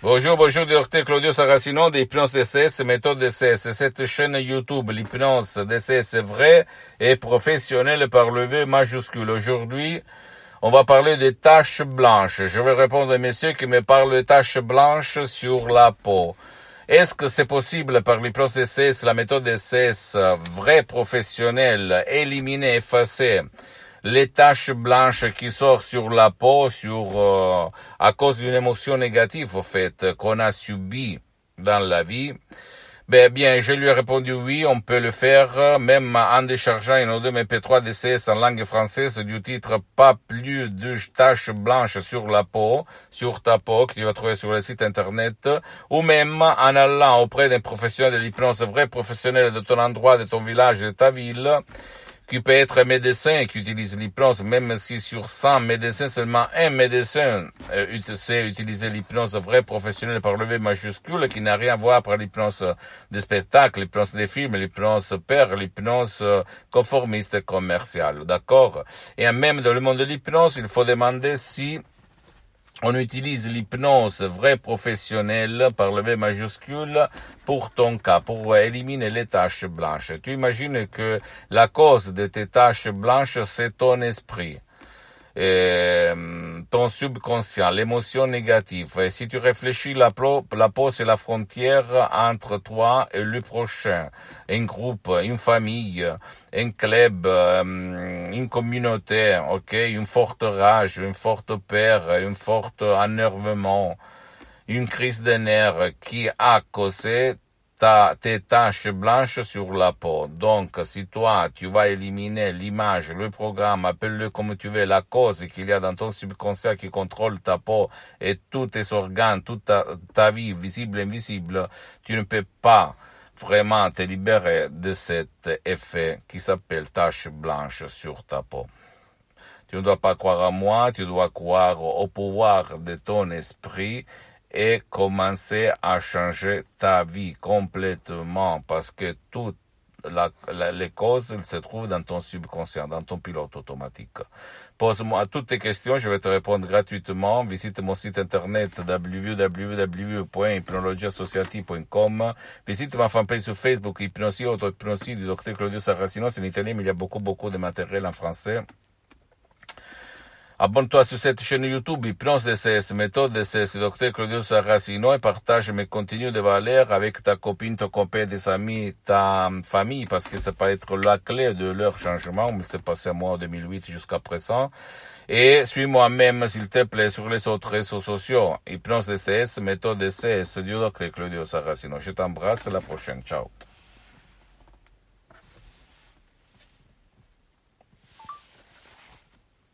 Bonjour, bonjour, docteur Claudio Saracino d'Hypnose DCS, méthode DCS. Cette chaîne YouTube, l'hypnose DCS vrai et professionnelle par le V majuscule. Aujourd'hui, on va parler des taches blanches. Je vais répondre à messieurs qui me parlent de taches blanches sur la peau. Est-ce que c'est possible par l'hypnose DCS, la méthode DCS, vrai professionnelle, éliminer, effacer les taches blanches qui sortent sur la peau sur euh, à cause d'une émotion négative au fait qu'on a subi dans la vie. Ben bien, je lui ai répondu oui, on peut le faire, même en déchargeant une ou deux MP3 DCS en langue française du titre Pas plus de taches blanches sur la peau, sur ta peau, que tu vas trouver sur le site internet, ou même en allant auprès d'un professionnel de l'hypnose, vrai professionnel de ton endroit, de ton village, de ta ville, qui peut être médecin qui utilise l'hypnose, même si sur 100 médecins, seulement un médecin euh, sait utiliser l'hypnose. Vrai professionnel par le V majuscule, qui n'a rien à voir par l'hypnose des spectacles, l'hypnose des films, l'hypnose père, l'hypnose euh, conformiste commerciale, d'accord? Et même dans le monde de l'hypnose, il faut demander si on utilise l'hypnose vrai professionnelle par le V majuscule pour ton cas, pour éliminer les taches blanches. Tu imagines que la cause de tes taches blanches, c'est ton esprit. Euh, ton subconscient, l'émotion négative. Et si tu réfléchis, la peau, la peau c'est la frontière entre toi et le prochain, un groupe, une famille, un club, euh, une communauté, ok, une forte rage, une forte peur, un fort énervement, une crise de nerfs qui a causé ta, tes taches blanches sur la peau. Donc, si toi, tu vas éliminer l'image, le programme, appelle-le comme tu veux, la cause qu'il y a dans ton subconscient qui contrôle ta peau et tous tes organes, toute ta, vie, visible et invisible, tu ne peux pas vraiment te libérer de cet effet qui s'appelle tache blanche sur ta peau. Tu ne dois pas croire à moi, tu dois croire au pouvoir de ton esprit et commencer à changer ta vie complètement parce que toutes les causes se trouvent dans ton subconscient, dans ton pilote automatique. Pose-moi toutes tes questions, je vais te répondre gratuitement. Visite mon site internet www.hypnologieassociative.com. Visite ma fanpage sur Facebook, Hypnosie, Auto-Hypnosie du docteur Claudio Saracino. C'est en italien, mais il y a beaucoup, beaucoup de matériel en français. Abonne-toi sur cette chaîne YouTube, Hypnose DCS, méthode DCS, docteur Claudio Saracino, et partage mes contenus de valeur avec ta copine, ton copain, des amis, ta famille, parce que ça peut être la clé de leur changement, mais c'est passé moi en 2008 jusqu'à présent. Et suis-moi même, s'il te plaît, sur les autres réseaux sociaux, Hypnose DCS, méthode DCS, du docteur Claudio Saracino. Je t'embrasse, à la prochaine, ciao.